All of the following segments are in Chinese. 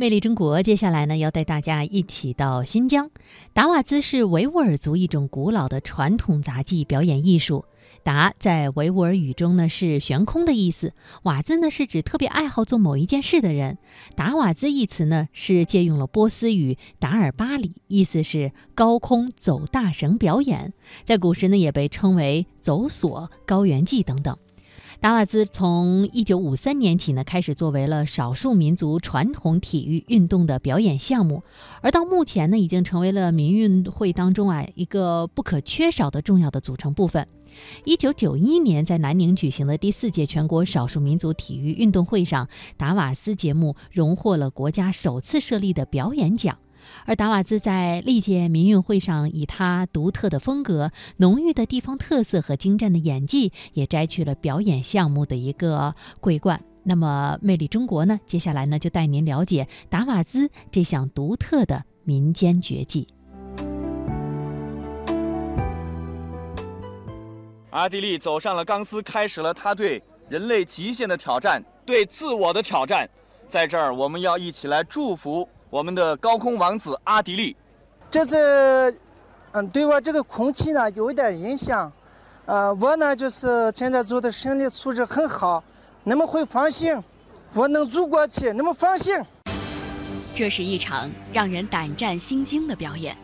魅力中国，接下来呢要带大家一起到新疆。达瓦兹是维吾尔族一种古老的传统杂技表演艺术。达在维吾尔语中呢是悬空的意思，瓦兹呢是指特别爱好做某一件事的人。达瓦兹一词呢是借用了波斯语达尔巴里，意思是高空走大绳表演，在古时呢也被称为走索、高原祭等等。达瓦兹从一九五三年起呢，开始作为了少数民族传统体育运动的表演项目，而到目前呢，已经成为了民运会当中啊一个不可缺少的重要的组成部分。一九九一年在南宁举行的第四届全国少数民族体育运动会上，达瓦斯节目荣获了国家首次设立的表演奖。而达瓦兹在历届民运会上，以他独特的风格、浓郁的地方特色和精湛的演技，也摘取了表演项目的一个桂冠。那么，魅力中国呢？接下来呢，就带您了解达瓦兹这项独特的民间绝技。阿迪力走上了钢丝，开始了他对人类极限的挑战，对自我的挑战。在这儿，我们要一起来祝福。我们的高空王子阿迪力，这次，嗯，对我这个空气呢有一点影响，呃，我呢就是现在做的身体素质很好，你们会放心，我能走过去，你们放心。这是一场让人胆战心惊的表演，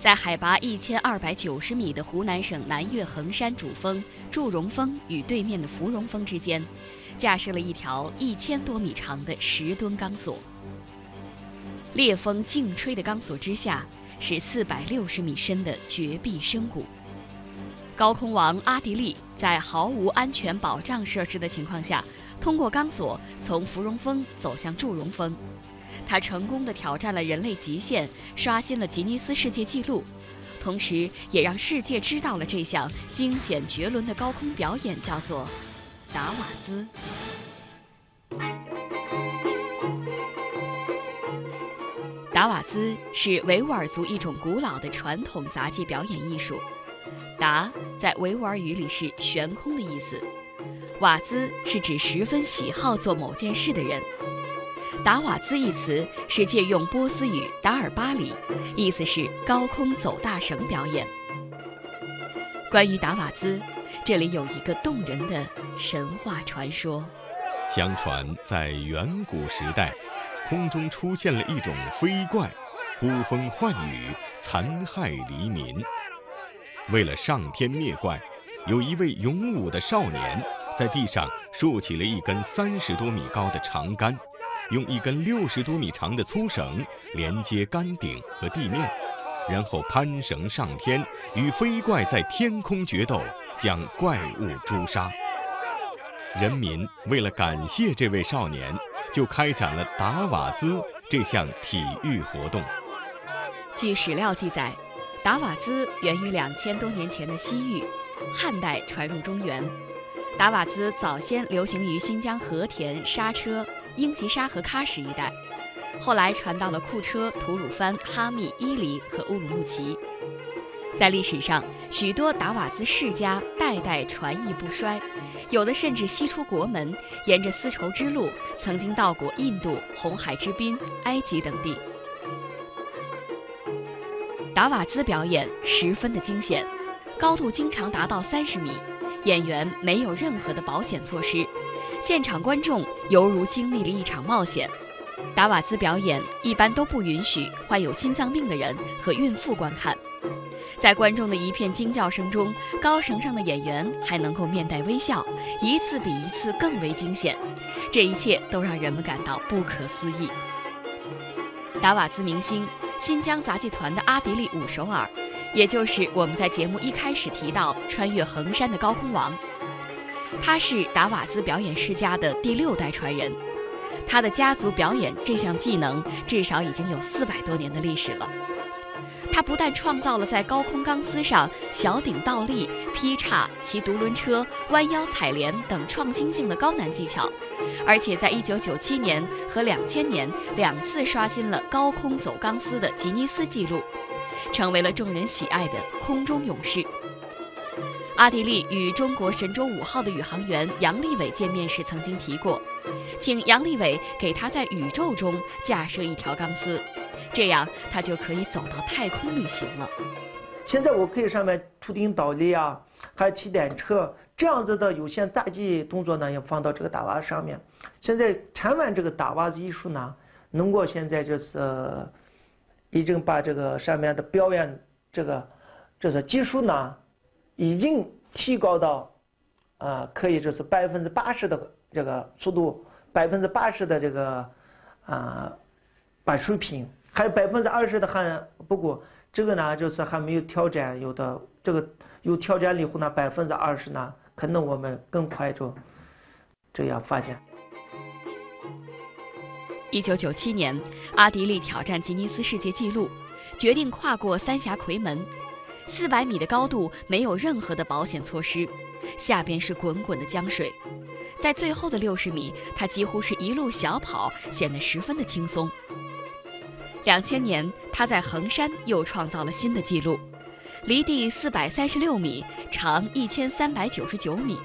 在海拔一千二百九十米的湖南省南岳衡山主峰祝融峰与对面的芙蓉峰之间，架设了一条一千多米长的十吨钢索。烈风劲吹的钢索之下，是四百六十米深的绝壁深谷。高空王阿迪利在毫无安全保障设置的情况下，通过钢索从芙蓉峰走向祝融峰。他成功的挑战了人类极限，刷新了吉尼斯世界纪录，同时也让世界知道了这项惊险绝伦的高空表演，叫做达瓦兹。达瓦兹是维吾尔族一种古老的传统杂技表演艺术。达在维吾尔语里是悬空的意思，瓦兹是指十分喜好做某件事的人。达瓦兹一词是借用波斯语达尔巴里，意思是高空走大绳表演。关于达瓦兹，这里有一个动人的神话传说。相传在远古时代。空中出现了一种飞怪，呼风唤雨，残害黎民。为了上天灭怪，有一位勇武的少年在地上竖起了一根三十多米高的长杆，用一根六十多米长的粗绳连接杆顶和地面，然后攀绳上天，与飞怪在天空决斗，将怪物诛杀。人民为了感谢这位少年。就开展了达瓦兹这项体育活动。据史料记载，达瓦兹源于两千多年前的西域，汉代传入中原。达瓦兹早先流行于新疆和田、莎车、英吉沙和喀什一带，后来传到了库车、吐鲁番、哈密、伊犁和乌鲁木齐。在历史上，许多达瓦兹世家代代传艺不衰，有的甚至西出国门，沿着丝绸之路，曾经到过印度、红海之滨、埃及等地。达瓦兹表演十分的惊险，高度经常达到三十米，演员没有任何的保险措施，现场观众犹如经历了一场冒险。达瓦兹表演一般都不允许患有心脏病的人和孕妇观看。在观众的一片惊叫声中，高绳上的演员还能够面带微笑，一次比一次更为惊险。这一切都让人们感到不可思议。达瓦兹明星新疆杂技团的阿迪利五首尔，也就是我们在节目一开始提到穿越衡山的高空王，他是达瓦兹表演世家的第六代传人，他的家族表演这项技能至少已经有四百多年的历史了。他不但创造了在高空钢丝上小顶倒立、劈叉、骑独轮车、弯腰采莲等创新性的高难技巧，而且在1997年和2000年两次刷新了高空走钢丝的吉尼斯纪录，成为了众人喜爱的空中勇士。阿迪力与中国神舟五号的宇航员杨利伟见面时曾经提过，请杨利伟给他在宇宙中架设一条钢丝，这样他就可以走到太空旅行了。现在我可以上面图钉倒立啊，还骑单车这样子的有限杂技动作呢，也放到这个打瓦上面。现在缠完这个打瓦子艺术呢，能够现在就是已经把这个上面的表演这个这个技术呢，已经提高到啊，可以就是百分之八十的这个速度，百分之八十的这个啊把水平，还有百分之二十的还不过。这个呢，就是还没有挑战，有的这个有挑战以后呢，百分之二十呢，可能我们更快就这样发展。一九九七年，阿迪力挑战吉尼斯世界纪录，决定跨过三峡夔门，四百米的高度，没有任何的保险措施，下边是滚滚的江水，在最后的六十米，他几乎是一路小跑，显得十分的轻松。两千年，他在衡山又创造了新的纪录，离地四百三十六米，长一千三百九十九米。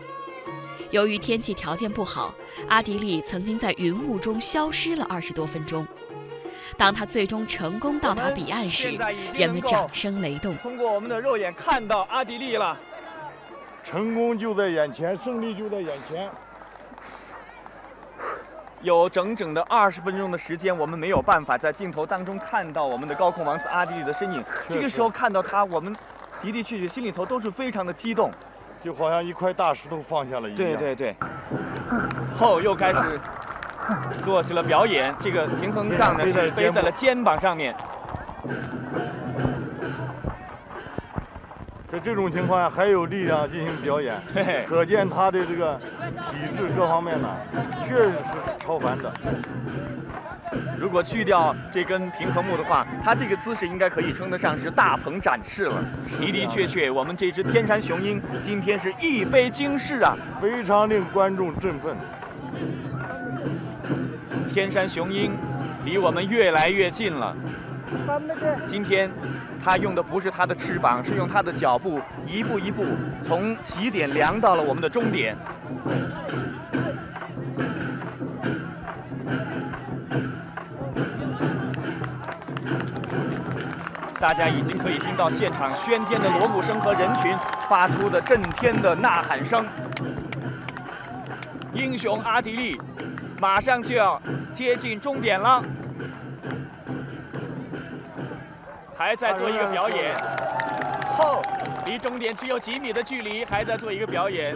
由于天气条件不好，阿迪力曾经在云雾中消失了二十多分钟。当他最终成功到达彼岸时，人们掌声雷动。通过我们的肉眼看到阿迪力了，成功就在眼前，胜利就在眼前。有整整的二十分钟的时间，我们没有办法在镜头当中看到我们的高空王子阿迪里的身影。这个时候看到他，我们的的确确心里头都是非常的激动，就好像一块大石头放下了一样。对对对。后又开始做起了表演，这个平衡杠呢是背在了肩膀上面。在这种情况下还有力量进行表演，对，可见他的这个体质各方面呢，确实是超凡的。如果去掉这根平衡木的话，他这个姿势应该可以称得上是大鹏展翅了。的的确确，我们这只天山雄鹰今天是一飞惊世啊，非常令观众振奋。天山雄鹰离我们越来越近了。今天，他用的不是他的翅膀，是用他的脚步，一步一步从起点量到了我们的终点。大家已经可以听到现场喧天的锣鼓声和人群发出的震天的呐喊声。英雄阿迪力马上就要接近终点了。还在做一个表演，后离终点只有几米的距离，还在做一个表演。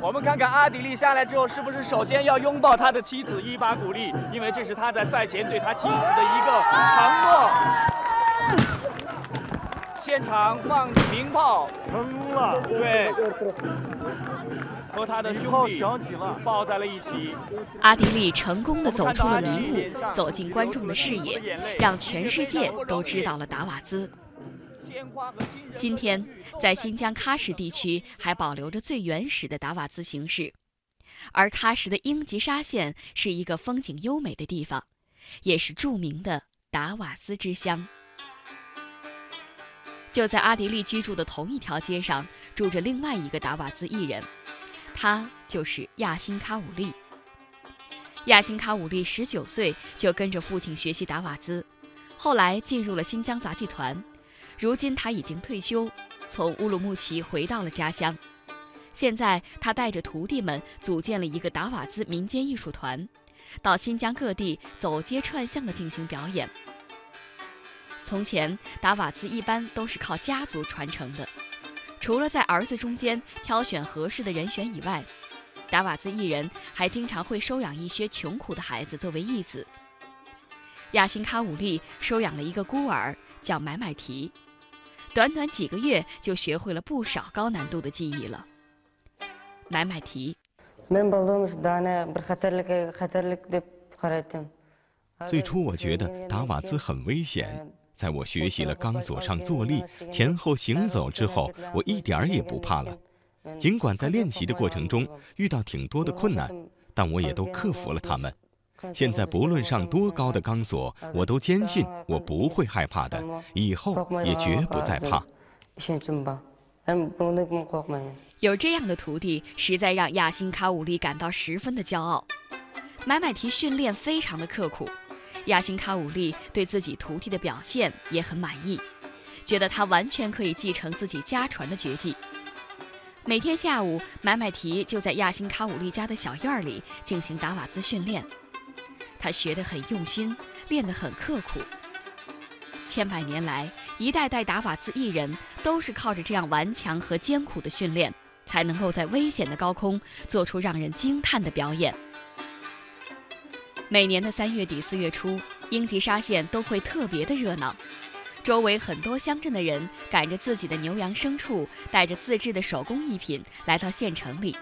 我们看看阿迪力下来之后，是不是首先要拥抱他的妻子，伊巴古丽，因为这是他在赛前对他妻子的一个承诺。现场放鸣炮，成功了，对。和他的兄弟抱在了一起。阿迪力成功的走出了迷雾，走进观众的视野，让全世界都知道了达瓦兹。今天，在新疆喀什地区还保留着最原始的达瓦兹形式，而喀什的英吉沙县是一个风景优美的地方，也是著名的达瓦兹之乡。就在阿迪力居住的同一条街上，住着另外一个达瓦兹艺人。他就是亚辛卡武力。亚辛卡武力十九岁就跟着父亲学习达瓦兹，后来进入了新疆杂技团。如今他已经退休，从乌鲁木齐回到了家乡。现在他带着徒弟们组建了一个达瓦兹民间艺术团，到新疆各地走街串巷的进行表演。从前达瓦兹一般都是靠家族传承的。除了在儿子中间挑选合适的人选以外，达瓦兹一人还经常会收养一些穷苦的孩子作为义子。亚辛卡武力收养了一个孤儿，叫买买提，短短几个月就学会了不少高难度的技艺了。买买提。最初我觉得达瓦兹很危险。在我学习了钢索上坐立、前后行走之后，我一点儿也不怕了。尽管在练习的过程中遇到挺多的困难，但我也都克服了它们。现在不论上多高的钢索，我都坚信我不会害怕的，以后也绝不再怕。有这样的徒弟，实在让亚辛卡武力感到十分的骄傲。买买提训练非常的刻苦，亚辛卡武力对自己徒弟的表现也很满意，觉得他完全可以继承自己家传的绝技。每天下午，买买提就在亚辛卡武力家的小院里进行达瓦兹训练。他学得很用心，练得很刻苦。千百年来，一代代达瓦兹艺人都是靠着这样顽强和艰苦的训练，才能够在危险的高空做出让人惊叹的表演。每年的三月底四月初，英吉沙县都会特别的热闹。周围很多乡镇的人赶着自己的牛羊牲畜，带着自制的手工艺品来到县城里。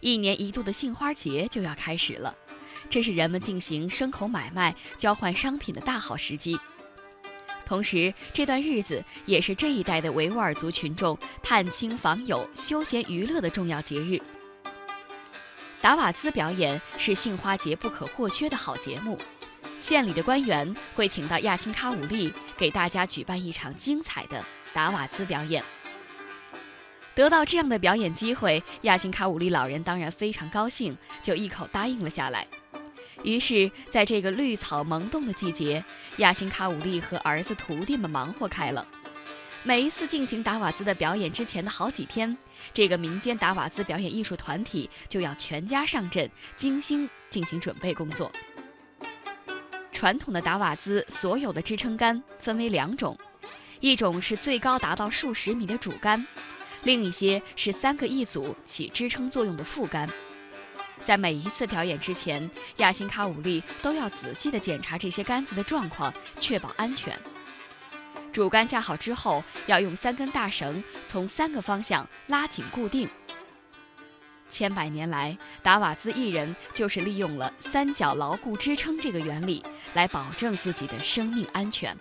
一年一度的杏花节就要开始了，这是人们进行牲口买卖、交换商品的大好时机。同时，这段日子也是这一带的维吾尔族群众探亲访友、休闲娱乐的重要节日。达瓦兹表演是杏花节不可或缺的好节目。县里的官员会请到亚辛卡武力，给大家举办一场精彩的达瓦兹表演。得到这样的表演机会，亚辛卡武力老人当然非常高兴，就一口答应了下来。于是，在这个绿草萌动的季节，亚辛卡武力和儿子徒弟们忙活开了。每一次进行达瓦兹的表演之前的好几天，这个民间达瓦兹表演艺术团体就要全家上阵，精心进行准备工作。传统的达瓦兹所有的支撑杆分为两种，一种是最高达到数十米的主杆，另一些是三个一组起支撑作用的副杆。在每一次表演之前，亚辛卡武力都要仔细地检查这些杆子的状况，确保安全。主杆架好之后，要用三根大绳从三个方向拉紧固定。千百年来，达瓦兹一人就是利用了三角牢固支撑这个原理，来保证自己的生命安全。